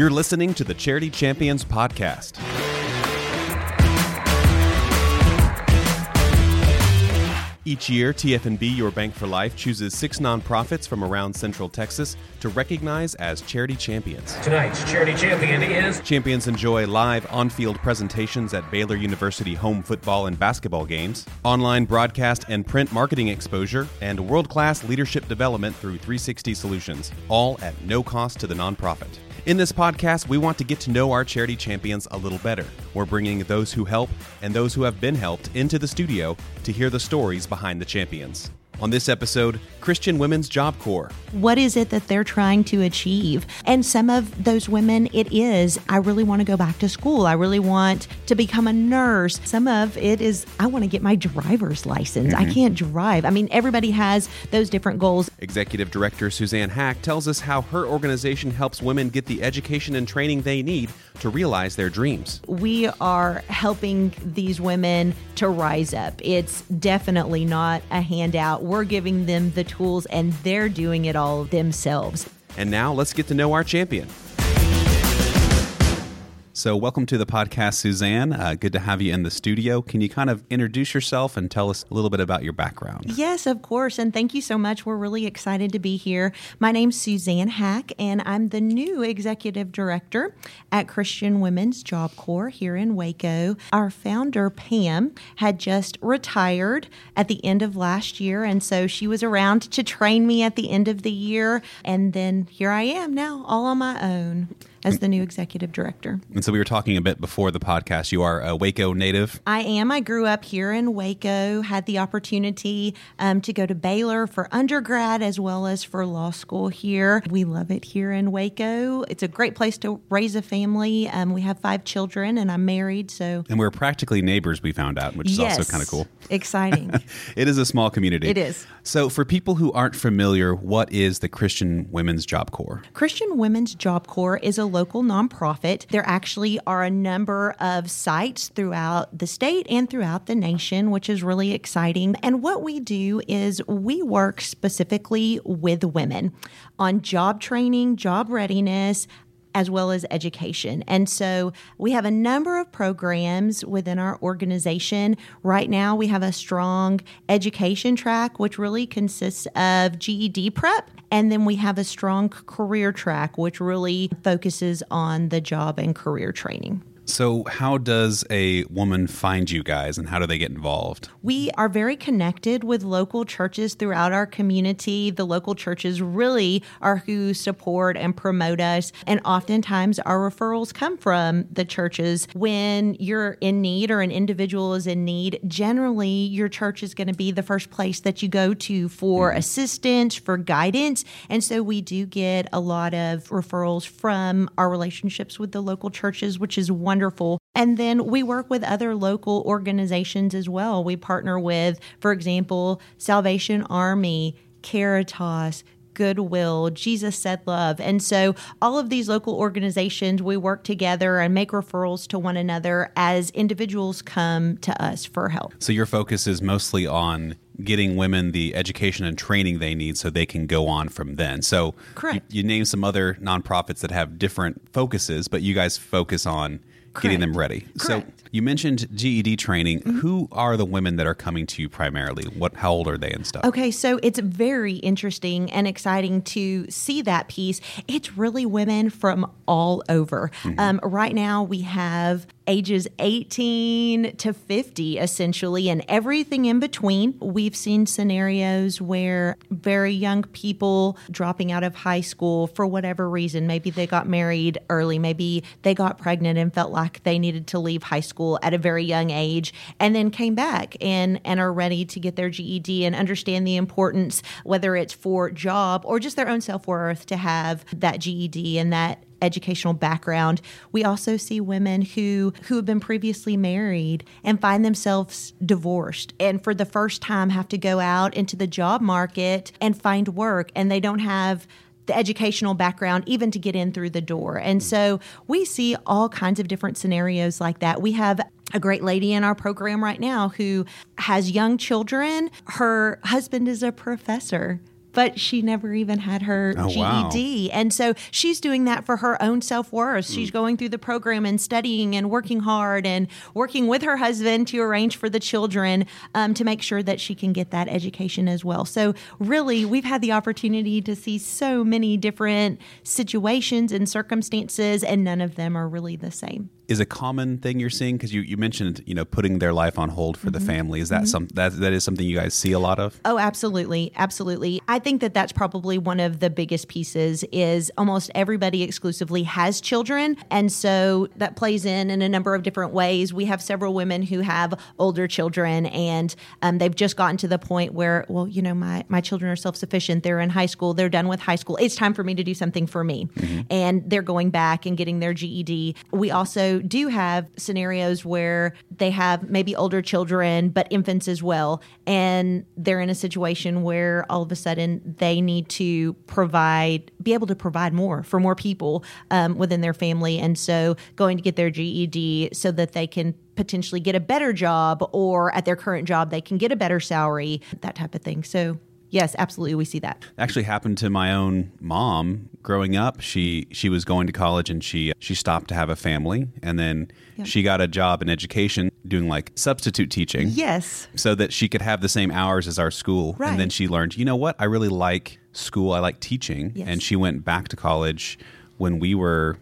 You're listening to the Charity Champions Podcast. Each year, TFNB Your Bank for Life chooses six nonprofits from around Central Texas to recognize as charity champions. Tonight's charity champion is Champions enjoy live on field presentations at Baylor University home football and basketball games, online broadcast and print marketing exposure, and world class leadership development through 360 Solutions, all at no cost to the nonprofit. In this podcast, we want to get to know our charity champions a little better. We're bringing those who help and those who have been helped into the studio to hear the stories behind the champions. On this episode, Christian Women's Job Corps. What is it that they're trying to achieve? And some of those women, it is, I really want to go back to school. I really want to become a nurse. Some of it is, I want to get my driver's license. I mm-hmm. can't drive. I mean, everybody has those different goals. Executive Director Suzanne Hack tells us how her organization helps women get the education and training they need to realize their dreams. We are helping these women to rise up. It's definitely not a handout. We're giving them the tools and they're doing it all themselves. And now let's get to know our champion. So, welcome to the podcast, Suzanne. Uh, good to have you in the studio. Can you kind of introduce yourself and tell us a little bit about your background? Yes, of course. And thank you so much. We're really excited to be here. My name's Suzanne Hack, and I'm the new executive director at Christian Women's Job Corps here in Waco. Our founder, Pam, had just retired at the end of last year. And so she was around to train me at the end of the year. And then here I am now, all on my own as the new executive director. And so, we were talking a bit before the podcast. You are a Waco native. I am. I grew up here in Waco, had the opportunity um, to go to Baylor for undergrad as well as for law school here. We love it here in Waco. It's a great place to raise a family. Um, we have five children, and I'm married, so. And we're practically neighbors, we found out, which is yes, also kind of cool. Exciting. it is a small community. It is. So, for people who aren't familiar, what is the Christian Women's Job Corps? Christian Women's Job Corps is a local nonprofit. There actually are a number of sites throughout the state and throughout the nation, which is really exciting. And what we do is we work specifically with women on job training, job readiness, as well as education. And so we have a number of programs within our organization. Right now, we have a strong education track, which really consists of GED prep. And then we have a strong career track, which really focuses on the job and career training. So, how does a woman find you guys and how do they get involved? We are very connected with local churches throughout our community. The local churches really are who support and promote us. And oftentimes, our referrals come from the churches. When you're in need or an individual is in need, generally, your church is going to be the first place that you go to for mm-hmm. assistance, for guidance. And so, we do get a lot of referrals from our relationships with the local churches, which is wonderful. And then we work with other local organizations as well. We partner with, for example, Salvation Army, Caritas, Goodwill, Jesus Said Love. And so all of these local organizations, we work together and make referrals to one another as individuals come to us for help. So, your focus is mostly on getting women the education and training they need so they can go on from then. So, Correct. You, you name some other nonprofits that have different focuses, but you guys focus on getting them ready. Correct. So you mentioned GED training. Who are the women that are coming to you primarily? What how old are they and stuff? Okay, so it's very interesting and exciting to see that piece. It's really women from all over. Um, right now, we have ages 18 to 50, essentially, and everything in between. We've seen scenarios where very young people dropping out of high school for whatever reason, maybe they got married early, maybe they got pregnant and felt like they needed to leave high school at a very young age, and then came back and, and are ready to get their GED and understand the importance, whether it's for job or just their own self worth, to have that GED and that educational background. We also see women who who have been previously married and find themselves divorced and for the first time have to go out into the job market and find work and they don't have the educational background even to get in through the door. And mm. so we see all kinds of different scenarios like that. We have a great lady in our program right now who has young children. Her husband is a professor but she never even had her Oh, GED. wow. And so she's doing that for her own self worth. She's going through the program and studying and working hard and working with her husband to arrange for the children um, to make sure that she can get that education as well. So, really, we've had the opportunity to see so many different situations and circumstances, and none of them are really the same. Is a common thing you're seeing because you, you mentioned you know putting their life on hold for Mm-hmm. the family is that some that that is something you guys see a lot of Oh, absolutely. Absolutely. I think that that's probably one of the biggest pieces is almost everybody exclusively has children. And so that plays in in a number of different ways. We have several women who have older children and um, they've just gotten to the point where, well, you know, my, my children are self-sufficient. They're in high school. They're done with high school. It's time for me to do something for me. And they're going back and getting their GED. We also do have scenarios where they have maybe older children, but infants as well. And they're in a situation where all of a sudden they need to provide, be able to provide more for more people um, within their family. And so going to get their GED so that they can potentially get a better job or at their current job, they can get a better salary, that type of thing. So, yes, absolutely, we see that. actually happened to my own mom growing up she she was going to college and she she stopped to have a family and then she got a job in education doing like substitute teaching Yes. so that she could have the same hours as our school right. and then she learned you know what i really like school i like teaching Yes. and she went back to college when we were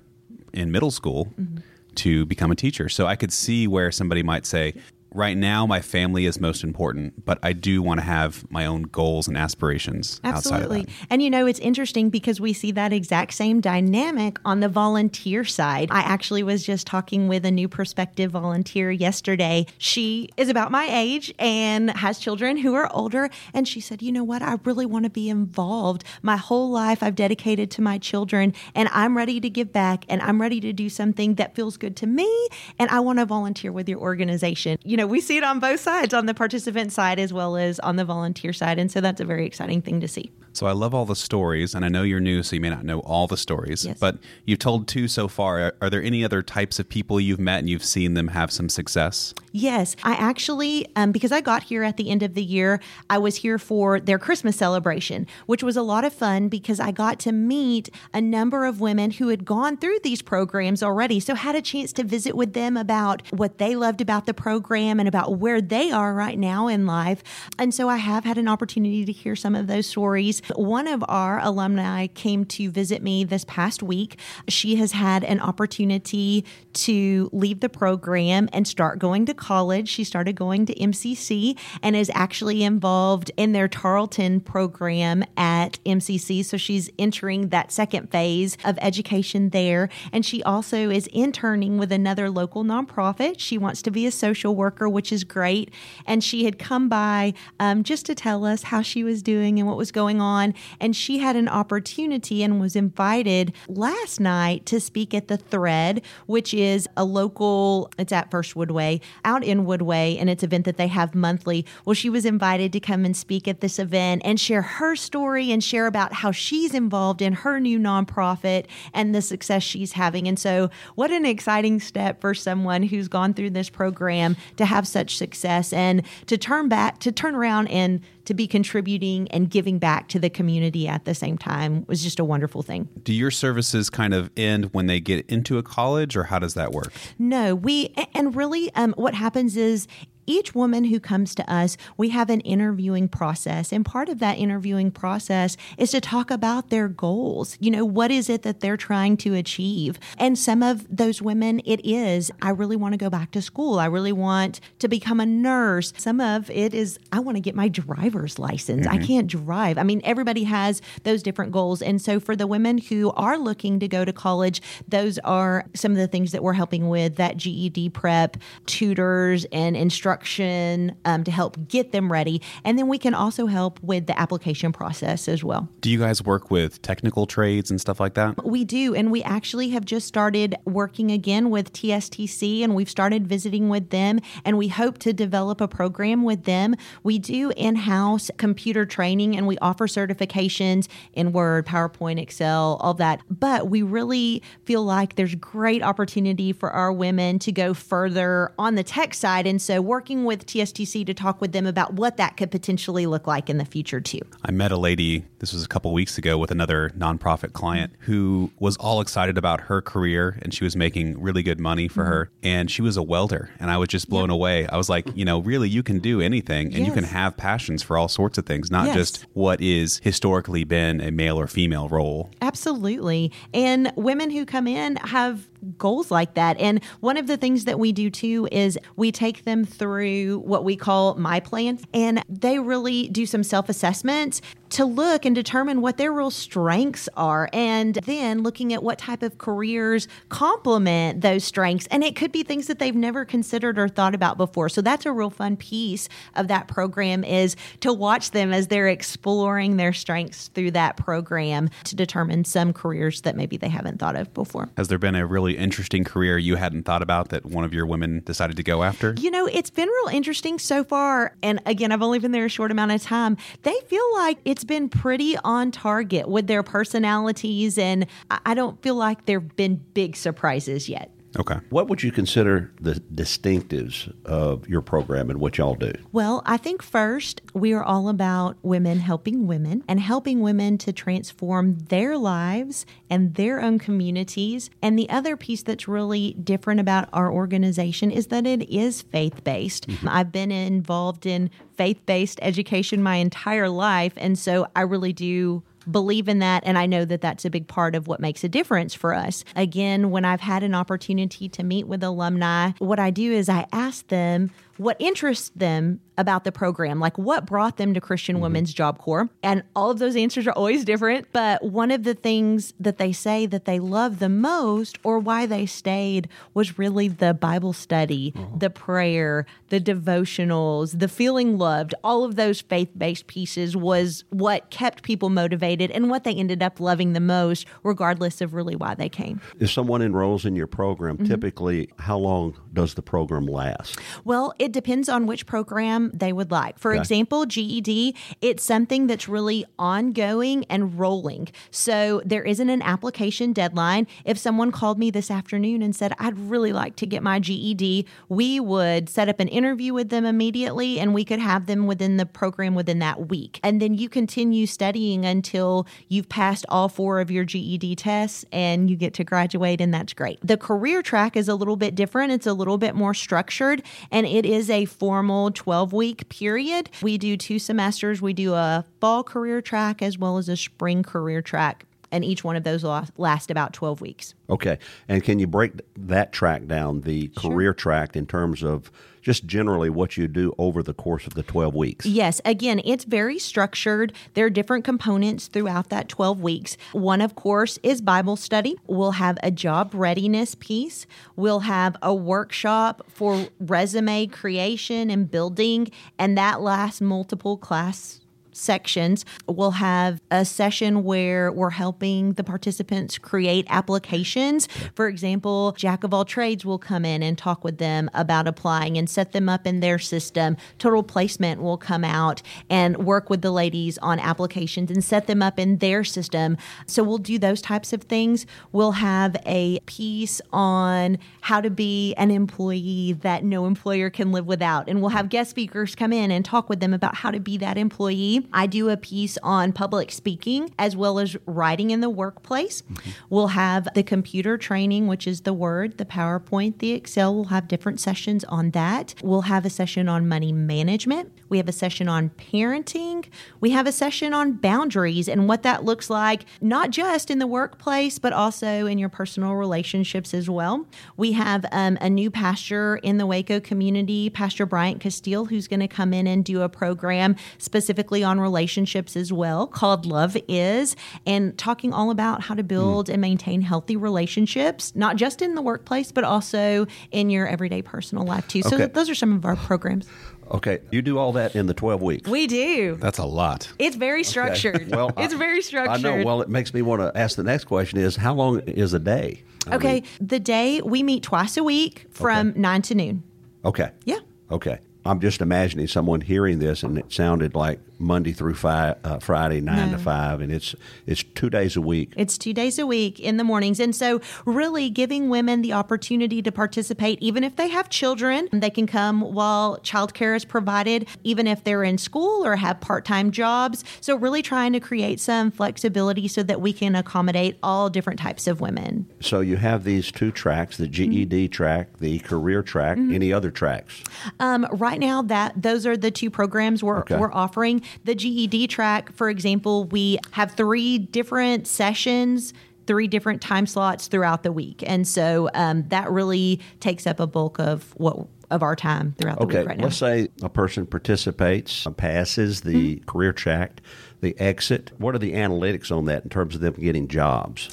in middle school Mm-hmm. to become a teacher so i could see where somebody might say right now my family is most important but i do want to have my own goals and aspirations outside Absolutely. And you know, it's interesting because we see that exact same dynamic on the volunteer side. I actually was just talking with a new prospective volunteer yesterday. She is about my age and has children who are older. And she said, You know what? I really want to be involved. My whole life I've dedicated to my children, and I'm ready to give back and I'm ready to do something that feels good to me. And I want to volunteer with your organization. You know, we see it on both sides, on the participant side as well as on the volunteer side. And so that's a very exciting thing to see. So I love all the stories, and I know you're new, so you may not know all the stories. Yes. But you've told two so far. Are, are there any other types of people you've met and you've seen them have some success? Yes, I actually, um, because I got here at the end of the year, I was here for their Christmas celebration, which was a lot of fun because I got to meet a number of women who had gone through these programs already. So, had a chance to visit with them about what they loved about the program and about where they are right now in life. And so, I have had an opportunity to hear some of those stories. One of our alumni came to visit me this past week. She has had an opportunity to leave the program and start going to college. She started going to MCC and is actually involved in their Tarleton program at MCC. So she's entering that second phase of education there. And she also is interning with another local nonprofit. She wants to be a social worker, which is great. And she had come by um, just to tell us how she was doing and what was going on. And she had an opportunity and was invited last night to speak at the Thread, which is a local, it's at First Woodway, out in Woodway, and it's an event that they have monthly. Well, she was invited to come and speak at this event and share her story and share about how she's involved in her new nonprofit and the success she's having. And so, what an exciting step for someone who's gone through this program to have such success and to turn back, to turn around and to be contributing and giving back to the community at the same time was just a wonderful thing. Do your services kind of end when they get into a college, or how does that work? No, we and really, um, what happens is each woman who comes to us, we have an interviewing process. And part of that interviewing process is to talk about their goals. You know, what is it that they're trying to achieve? And some of those women, it is, I really want to go back to school. I really want to become a nurse. Some of it is, I want to get my driver's license. I mm-hmm. can't drive. I mean, everybody has those different goals. And so for the women who are looking to go to college, those are some of the things that we're helping with that GED prep, tutors, and instruction um, to help get them ready. And then we can also help with the application process as well. Do you guys work with technical trades and stuff like that? We do, and we actually have just started working again with TSTC, and we've started visiting with them, and we hope to develop a program with them. We do in house computer training, and we offer certifications in Word, PowerPoint, Excel, all that. But we really feel like there's great opportunity for our women to go further on the tech side, and so working working with TSTC to talk with them about what that could potentially look like in the future too. I met a lady, this was a couple weeks ago, with another nonprofit client who was all excited about her career and she was making really good money for mm-hmm. her. And she was a welder. And I was just blown away. I was like, you know, really, you can do anything and yes. you can have passions for all sorts of things, not yes. just what is historically been a male or female role. Absolutely. And women who come in have goals like that. And one of the things that we do too is we take them through what we call my plan and they really do some self assessments to look and determine what their real strengths are and then looking at what type of careers complement those strengths. And it could be things that they've never considered or thought about before. So that's a real fun piece of that program is to watch them as they're exploring their strengths through that program to determine some careers that maybe they haven't thought of before. Has there been a really interesting career you hadn't thought about that one of your women decided to go after? You know it's been real interesting so far and again i've only been there a short amount of time. They feel like it's been pretty on target with their personalities, and I don't feel like there have been big surprises yet. Okay. What would you consider the distinctives of your program and what y'all do? Well, I think first, we are all about women helping women and helping women to transform their lives and their own communities. And the other piece that's really different about our organization is that it is faith based. Mm-hmm. I've been involved in faith based education my entire life. And so I really do believe in that. And I know that that's a big part of what makes a difference for us. Again, when I've had an opportunity to meet with alumni, what I do is I ask them, what interests them about the program, like what brought them to Christian mm-hmm. Women's Job Corps. And all of those answers are always different. But one of the things that they say that they love the most or why they stayed was really the Bible study, uh-huh. the prayer, the devotionals, the feeling loved. All of those faith based pieces was what kept people motivated and what they ended up loving the most, regardless of really why they came. If someone enrolls in your program, mm-hmm. typically how long does the program last? Well, it depends on which program they would like. For okay. example, GED, it's something that's really ongoing and rolling. So there isn't an application deadline. If someone called me this afternoon and said, I'd really like to get my GED, we would set up an interview with them immediately and we could have them within the program within that week. And then you continue studying until you've passed all four of your GED tests and you get to graduate, and that's great. The career track is a little bit different, it's a little bit more structured, and it is is a formal 12 week period. We do two semesters. We do a fall career track as well as a spring career track and each one of those last about 12 weeks. Okay. And can you break that track down, the career track, in terms of just generally what you do over the course of the 12 weeks? Yes. Again, it's very structured. There are different components throughout that 12 weeks. One, of course, is Bible study. We'll have a job readiness piece. We'll have a workshop for resume creation and building, and that lasts multiple class sections. We'll have a session where we're helping the participants create applications. For example, Jack of all trades will come in and talk with them about applying and set them up in their system. Total placement will come out and work with the ladies on applications and set them up in their system. So we'll do those types of things. We'll have a piece on how to be an employee that no employer can live without. And we'll have guest speakers come in and talk with them about how to be that employee. I do a piece on public speaking as well as writing in the workplace. Mm-hmm. We'll have the computer training, which is the Word, the PowerPoint, the Excel. We'll have different sessions on that. We'll have a session on money management. We have a session on parenting. We have a session on boundaries and what that looks like, not just in the workplace, but also in your personal relationships as well. We have um, a new pastor in the Waco community, Pastor Bryant Castile, who's going to come in and do a program specifically on relationships as well called Love Is, and talking all about how to build mm. and maintain healthy relationships, not just in the workplace, but also in your everyday personal life too. So okay. those are some of our programs. Okay, you do all that in the 12 weeks. We do. That's a lot. It's very structured. Okay. Well, it's I, very structured. I know. Well, it makes me want to ask the next question is how long is a day? I okay, mean, the day we meet twice a week from okay. 9 to noon. Okay. Yeah. Okay. I'm just imagining someone hearing this and it sounded like Monday through fi- uh, Friday, nine to five, and it's it's two days a week. It's two days a week in the mornings. And so, really giving women the opportunity to participate, even if they have children, they can come while childcare is provided, even if they're in school or have part time jobs. So, really trying to create some flexibility so that we can accommodate all different types of women. So, you have these two tracks the GED Mm-hmm. track, the career track, any other tracks? Um, right now, that those are the two programs we're, Okay. we're offering. The GED track, for example, we have three different sessions. Three different time slots throughout the week, and so um, that really takes up a bulk of what of our time throughout the Okay, week right now. let's say a person participates, passes the Mm-hmm. career track, the exit. What are the analytics on that in terms of them getting jobs?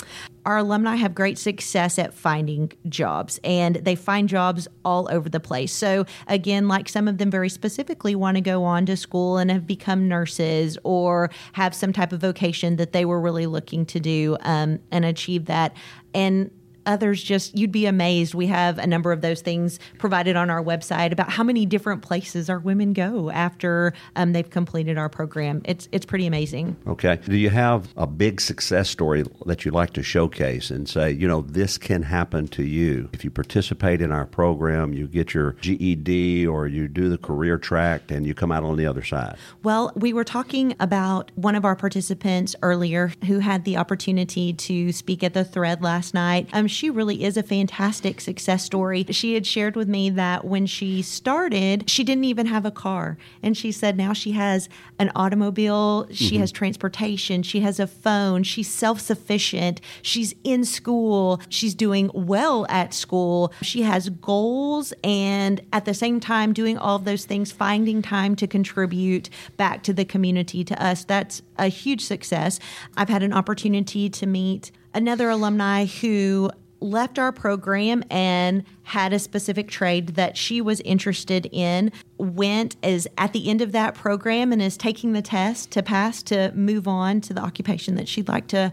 Our alumni have great success at finding jobs and they find jobs all over the place. So, again, like some of them very specifically want to go on to school and have become nurses or have some type of vocation that they were really looking to do um, and achieve that. And others just you'd be amazed we have a number of those things provided on our website about how many different places our women go after um, they've completed our program it's it's pretty amazing Okay. Do you have a big success story that you'd like to showcase and say, you know, this can happen to you? If you participate in our program, you get your GED or you do the career track and you come out on the other side. Well, we were talking about one of our participants earlier who had the opportunity to speak at the thread last night. Um, she really is a fantastic success story. She had shared with me that when she started, she didn't even have a car. And she said now she has an automobile, she mm-hmm. has transportation, she has a phone, she's self sufficient, she's in school, she's doing well at school, she has goals, and at the same time, doing all of those things, finding time to contribute back to the community, to us. That's a huge success. I've had an opportunity to meet another alumni who left our program and had a specific trade that she was interested in went is at the end of that program and is taking the test to pass to move on to the occupation that she'd like to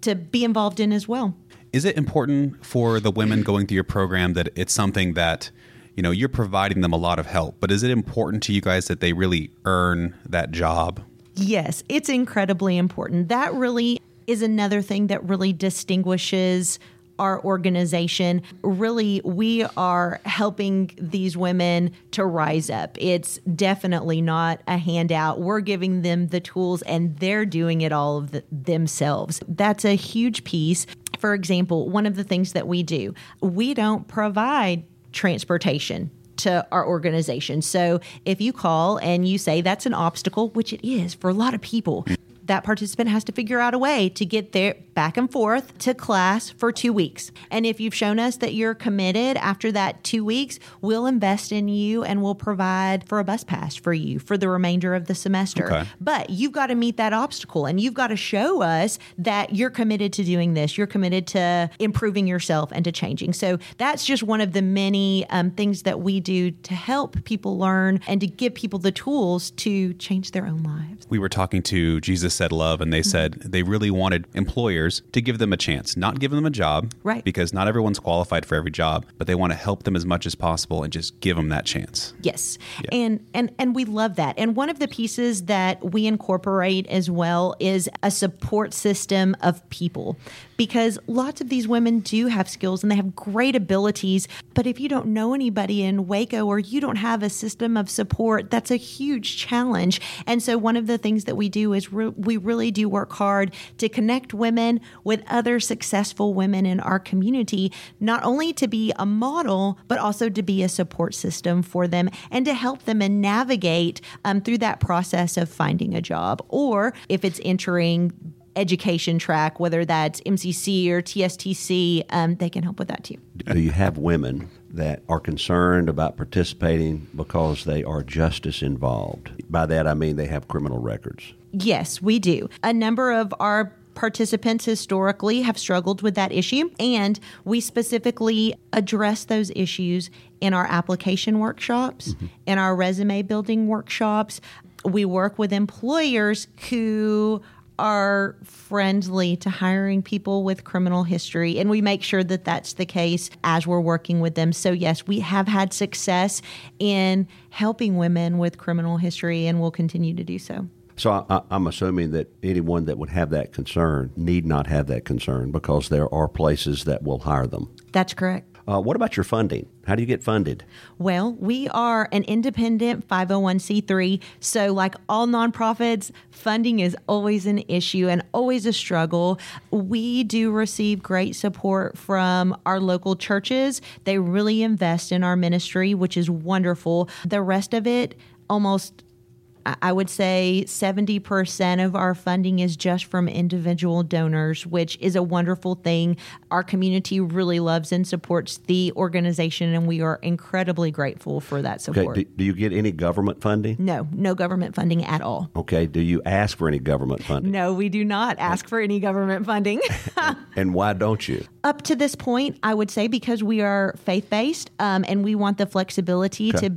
to be involved in as well Is it important for the women going through your program that it's something that you know you're providing them a lot of help, but is it important to you guys that they really earn that job? Yes, it's incredibly important. That really is another thing that really distinguishes our organization. Really, we are helping these women to rise up. It's definitely not a handout. We're giving them the tools and they're doing it all of the, themselves. That's a huge piece. For example, one of the things that we do, we don't provide transportation to our organization. So if you call and you say that's an obstacle, which it is for a lot of people, that participant has to figure out a way to get there back and forth to class for two weeks. And if you've shown us that you're committed after that two weeks, we'll invest in you and we'll provide for a bus pass for you for the remainder of the semester. Okay. But you've got to meet that obstacle and you've got to show us that you're committed to doing this. You're committed to improving yourself and to changing. So that's just one of the many um, things that we do to help people learn and to give people the tools to change their own lives. We were talking to Jesus Said Love, and they mm-hmm. said they really wanted employers to give them a chance, not give them a job, Right. Because not everyone's qualified for every job, but they want to help them as much as possible and just give them that chance. Yes. And and and we love that. And one of the pieces that we incorporate as well is a support system of people because lots of these women do have skills and they have great abilities, but if you don't know anybody in Waco or you don't have a system of support, that's a huge challenge. And so one of the things that we do is re- we really do work hard to connect women with other successful women in our community, not only to be a model, but also to be a support system for them and to help them and navigate um, through that process of finding a job. Or if it's entering education track, whether that's MCC or TSTC, um, they can help with that too. Do you have women that are concerned about participating because they are justice involved? By that, I mean they have criminal records. Yes, we do. A number of our participants historically have struggled with that issue, and we specifically address those issues in our application workshops, mm-hmm. in our resume building workshops. We work with employers who are friendly to hiring people with criminal history and we make sure that that's the case as we're working with them so yes we have had success in helping women with criminal history and we'll continue to do so So I, I'm assuming that anyone that would have that concern need not have that concern because there are places that will hire them. That's correct. Uh, what about your funding? How do you get funded? Well, we are an independent 501c3. So, like all nonprofits, funding is always an issue and always a struggle. We do receive great support from our local churches. They really invest in our ministry, which is wonderful. The rest of it, almost I would say 70% of our funding is just from individual donors, which is a wonderful thing. Our community really loves and supports the organization, and we are incredibly grateful for that support. Okay, do, do you get any government funding? No, no government funding at all. Okay, do you ask for any government funding? No, we do not ask for any government funding. and why don't you? Up to this point, I would say because we are faith based um, and we want the flexibility Okay. to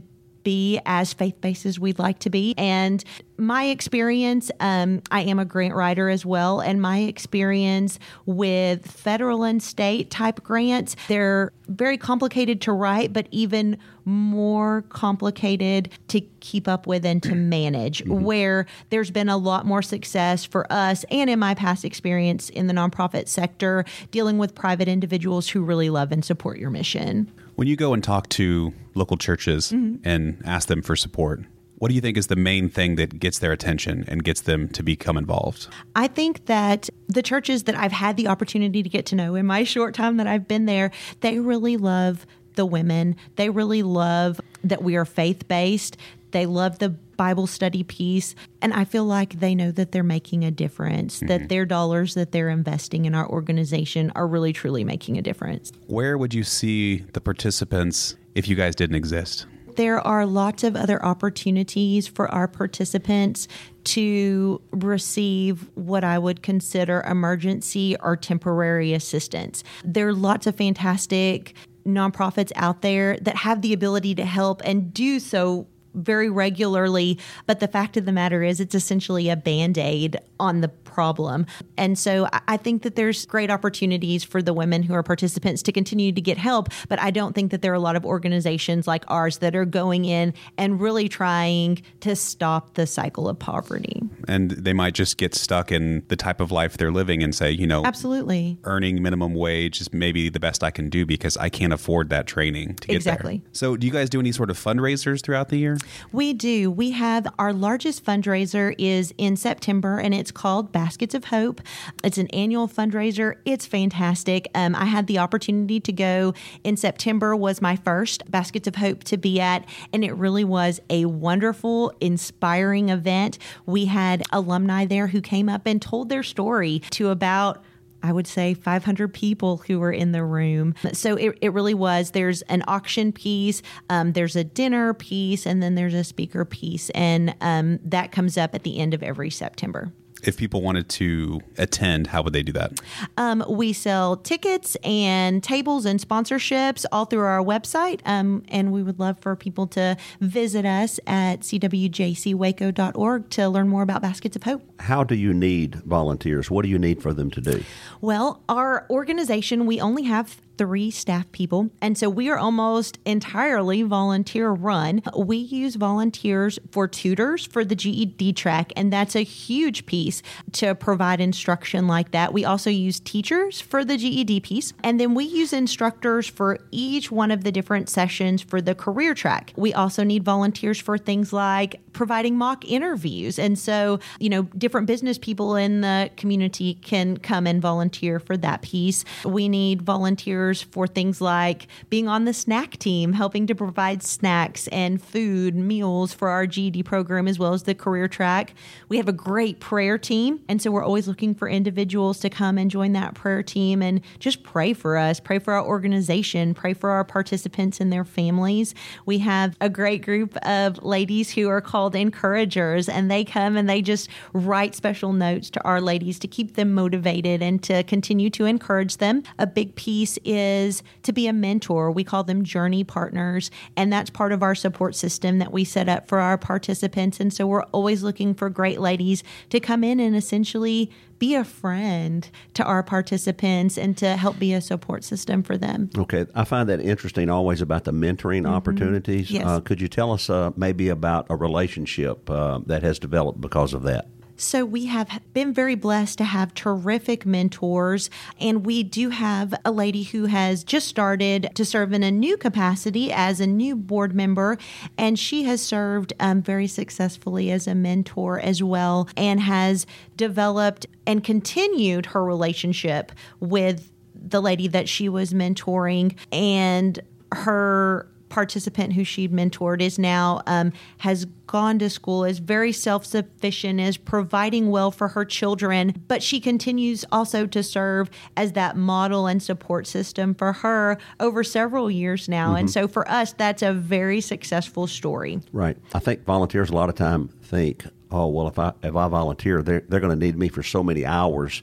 be as faith based as we'd like to be. And my experience, um, I am a grant writer as well, and my experience with federal and state type grants, they're very complicated to write, but even more complicated to keep up with and to manage. Where there's been a lot more success for us, and in my past experience in the nonprofit sector, dealing with private individuals who really love and support your mission. When you go and talk to local churches mm-hmm. and ask them for support, what do you think is the main thing that gets their attention and gets them to become involved? I think that the churches that I've had the opportunity to get to know in my short time that I've been there, they really love the women. They really love that we are faith based. They love the Bible study piece. And I feel like they know that they're making a difference, that mm-hmm. their dollars that they're investing in our organization are really, truly making a difference. Where would you see the participants if you guys didn't exist? there are lots of other opportunities for our participants to receive what I would consider emergency or temporary assistance. There are lots of fantastic nonprofits out there that have the ability to help and do so very regularly. But the fact of the matter is, it's essentially a band aid on the problem. And so I- I think that there's great opportunities for the women who are participants to continue to get help. But I don't think that there are a lot of organizations like ours that are going in and really trying to stop the cycle of poverty. And they might just get stuck in the type of life they're living and say, you know, Absolutely. earning minimum wage is maybe the best I can do because I can't afford that training to get Exactly. there. So, do you guys do any sort of fundraisers throughout the year? We do. We have our largest fundraiser is in September, and it's called Baskets of Hope. It's an annual fundraiser. It's fantastic. Um, I had the opportunity to go in September. Was my first Baskets of Hope to be at, and it really was a wonderful, inspiring event. We had alumni there who came up and told their story to about I would say 500 people who were in the room. So it, it really was. There's an auction piece, um, there's a dinner piece, and then there's a speaker piece. And um, that comes up at the end of every September. If people wanted to attend, how would they do that? Um, we sell tickets and tables and sponsorships all through our website. Um, and we would love for people to visit us at cwjcwaco.org to learn more about Baskets of Hope. How do you need volunteers? What do you need for them to do? Well, our organization, we only have three staff people. And so we are almost entirely volunteer run. We use volunteers for tutors for the GED track, and that's a huge piece to provide instruction like that. We also use teachers for the GED piece, and then we use instructors for each one of the different sessions for the career track. We also need volunteers for things like providing mock interviews. And so, you know, different business people in the community can come and volunteer for that piece. We need volunteers for things like being on the snack team, helping to provide snacks and food, meals for our GED program as well as the career track. We have a great prayer team. And so we're always looking for individuals to come and join that prayer team and just pray for us, pray for our organization, pray for our participants and their families. We have a great group of ladies who are called encouragers, and they come and they just write special notes to our ladies to keep them motivated and to continue to encourage them. A big piece is is to be a mentor. We call them journey partners, and that's part of our support system that we set up for our participants. And so we're always looking for great ladies to come in and essentially be a friend to our participants and to help be a support system for them. Okay, I find that interesting always about the mentoring mm-hmm. opportunities. Yes. Uh, could you tell us uh, maybe about a relationship uh, that has developed because of that? So, we have been very blessed to have terrific mentors, and we do have a lady who has just started to serve in a new capacity as a new board member, and she has served um, very successfully as a mentor as well, and has developed and continued her relationship with the lady that she was mentoring and her participant who she'd mentored is now um, has gone to school is very self-sufficient is providing well for her children but she continues also to serve as that model and support system for her over several years now. Mm-hmm. and so for us that's a very successful story. Right. I think volunteers a lot of time think oh well if i if i volunteer they're, they're going to need me for so many hours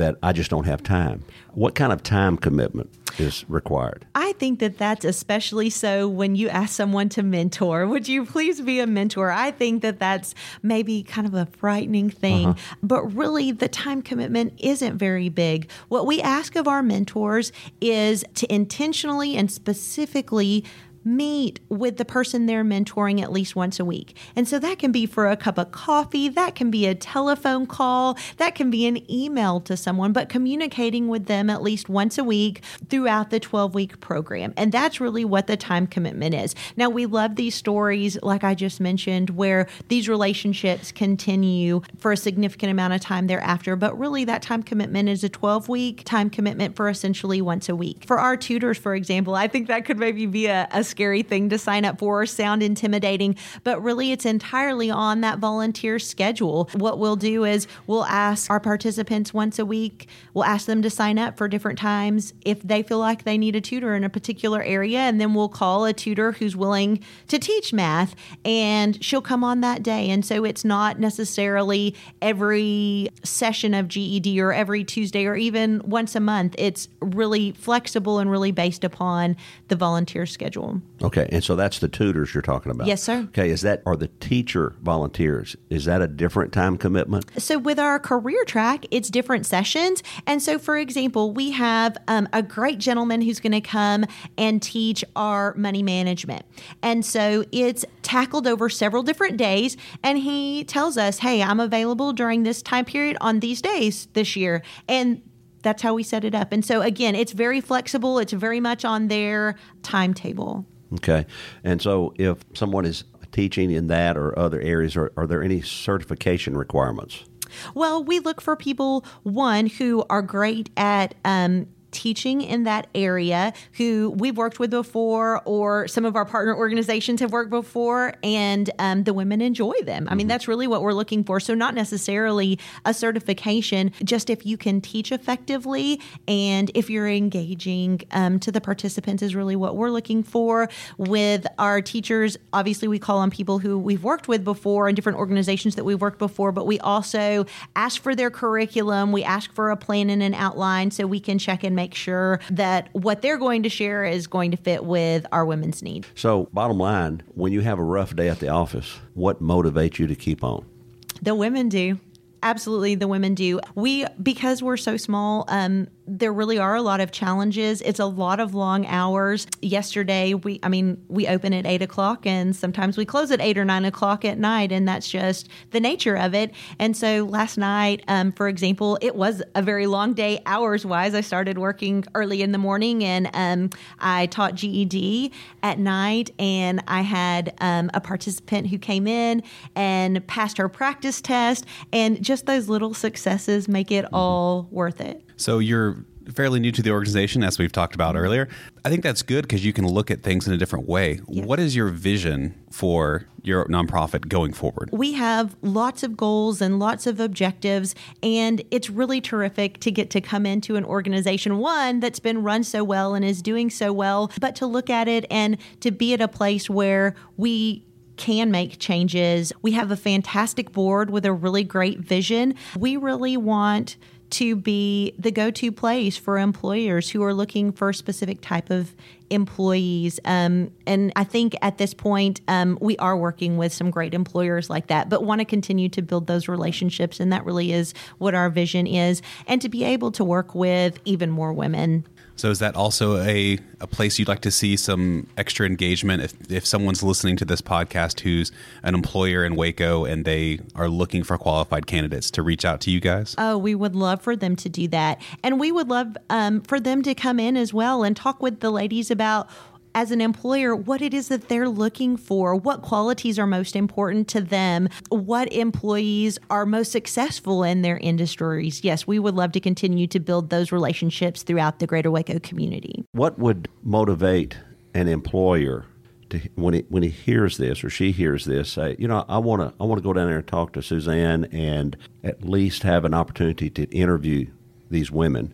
that I just don't have time. What kind of time commitment is required? I think that that's especially so when you ask someone to mentor. Would you please be a mentor? I think that that's maybe kind of a frightening thing, uh-huh. but really the time commitment isn't very big. What we ask of our mentors is to intentionally and specifically meet with the person they're mentoring at least once a week. And so that can be for a cup of coffee, that can be a telephone call, that can be an email to someone, but communicating with them at least once a week throughout the 12 week program. And that's really what the time commitment is. Now, we love these stories, like I just mentioned, where these relationships continue for a significant amount of time thereafter, but really that time commitment is a 12 week time commitment for essentially once a week. For our tutors, for example, I think that could maybe be a, a scary thing to sign up for or sound intimidating, but really it's entirely on that volunteer schedule. What we'll do is we'll ask our participants once a week, we'll ask them to sign up for different times if they feel like they need a tutor in a particular area, and then we'll call a tutor who's willing to teach math and she'll come on that day. And so it's not necessarily every session of GED or every Tuesday or even once a month. It's really flexible and really based upon the volunteer schedule. Okay, and so that's the tutors you're talking about. Yes, sir. Okay, is that are the teacher volunteers? Is that a different time commitment? So with our career track, it's different sessions. And so, for example, we have um, a great gentleman who's going to come and teach our money management, and so it's tackled over several different days. And he tells us, "Hey, I'm available during this time period on these days this year," and that's how we set it up. And so again, it's very flexible. It's very much on their timetable. Okay. And so if someone is teaching in that or other areas, are, are there any certification requirements? Well, we look for people, one, who are great at um, teaching in that area who we've worked with before or some of our partner organizations have worked before and um, the women enjoy them. I mean, mm-hmm. that's really what we're looking for. So, not necessarily a certification, just if you can teach effectively and if you're engaging um, to the participants is really what we're looking for. With our teachers, obviously, we call on people who we've worked with before and different organizations that we've worked before, but we also ask for their curriculum. We ask for a plan and an outline so we can check and make sure that what they're going to share is going to fit with our women's needs. So, bottom line, when you have a rough day at the office, what motivates you to keep on? The women do absolutely the women do we because we're so small um, there really are a lot of challenges. It's a lot of long hours. Yesterday, we, I mean, we open at eight o'clock and sometimes we close at eight or nine o'clock at night, and that's just the nature of it. And so last night, um, for example, it was a very long day hours wise. I started working early in the morning and um, I taught GED at night, and I had um, a participant who came in and passed her practice test, and just those little successes make it all worth it. So you're fairly new to the organization, as we've talked about earlier. I think that's good because you can look at things in a different way. Yes. What is your vision for your nonprofit going forward? We have lots of goals and lots of objectives, and it's really terrific to get to come into an organization, one that's been run so well and is doing so well, but to look at it and to be at a place where we can make changes. We have a fantastic board with a really great vision. We really want to be the go-to place for employers who are looking for a specific type of employees. Um, and I think at this point, um, we are working with some great employers like that, but want to continue to build those relationships. And that really is what our vision is. And to be able to work with even more women so is that also a, a place you'd like to see some extra engagement if, if someone's listening to this podcast who's an employer in Waco and they are looking for qualified candidates to reach out to you guys? Oh, we would love for them to do that. And we would love um, for them to come in as well and talk with the ladies about as an employer what it is that they're looking for, what qualities are most important to them, what employees are most successful in their industries. Yes, we would love to continue to build those relationships throughout the greater Waco community. What would motivate an employer to, when he when he hears this or she hears this, say, you know, I want to I want to go down there and talk to Suzanne and at least have an opportunity to interview these women.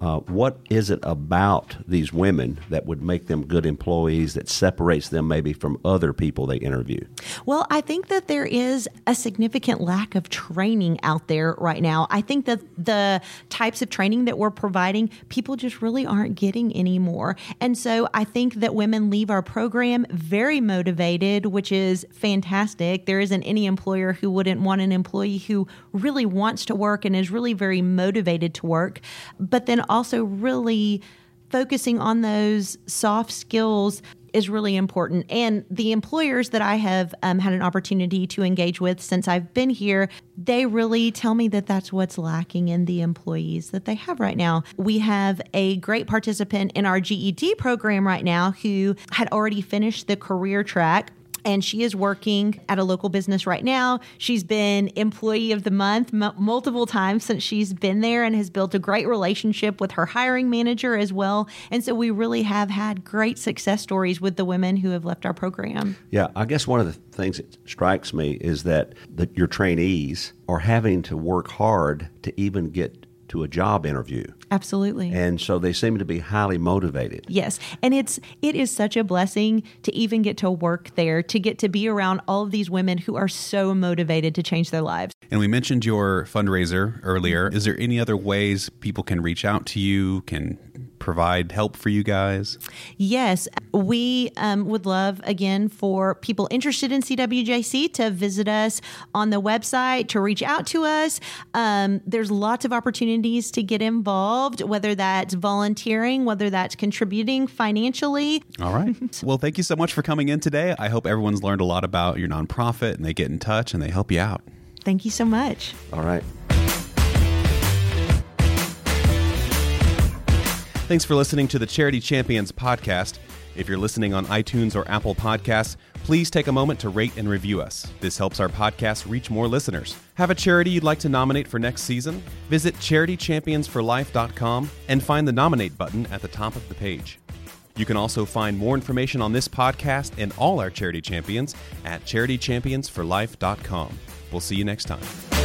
Uh, what is it about these women that would make them good employees that separates them maybe from other people they interview? Well, I think that there is a significant lack of training out there right now. I think that the types of training that we're providing, people just really aren't getting anymore. And so I think that women leave our program very motivated, which is fantastic. There isn't any employer who wouldn't want an employee who really wants to work and is really very motivated to work. But then also really focusing on those soft skills is really important. And the employers that I have um, had an opportunity to engage with since I've been here, they really tell me that that's what's lacking in the employees that they have right now. We have a great participant in our GED program right now who had already finished the career track and she is working at a local business right now. She's been employee of the month m- multiple times since she's been there and has built a great relationship with her hiring manager as well. And so we really have had great success stories with the women who have left our program. Yeah, I guess one of the things that strikes me is that that your trainees are having to work hard to even get to a job interview. Absolutely. And so they seem to be highly motivated. Yes. And it's it is such a blessing to even get to work there, to get to be around all of these women who are so motivated to change their lives. And we mentioned your fundraiser earlier. Is there any other ways people can reach out to you, can provide help for you guys? Yes, we um, would love, again, for people interested in CWJC to visit us on the website, to reach out to us. Um, there's lots of opportunities to get involved, whether that's volunteering, whether that's contributing financially. All right. well, thank you so much for coming in today. I hope everyone's learned a lot about your nonprofit and they get in touch and they help you out. Thank you so much. All right. Thanks for listening to the Charity Champions podcast. If you're listening on iTunes or Apple Podcasts, please take a moment to rate and review us. This helps our podcast reach more listeners. Have a charity you'd like to nominate for next season? Visit charitychampionsforlife.com and find the nominate button at the top of the page. You can also find more information on this podcast and all our charity champions at charitychampionsforlife.com. We'll see you next time.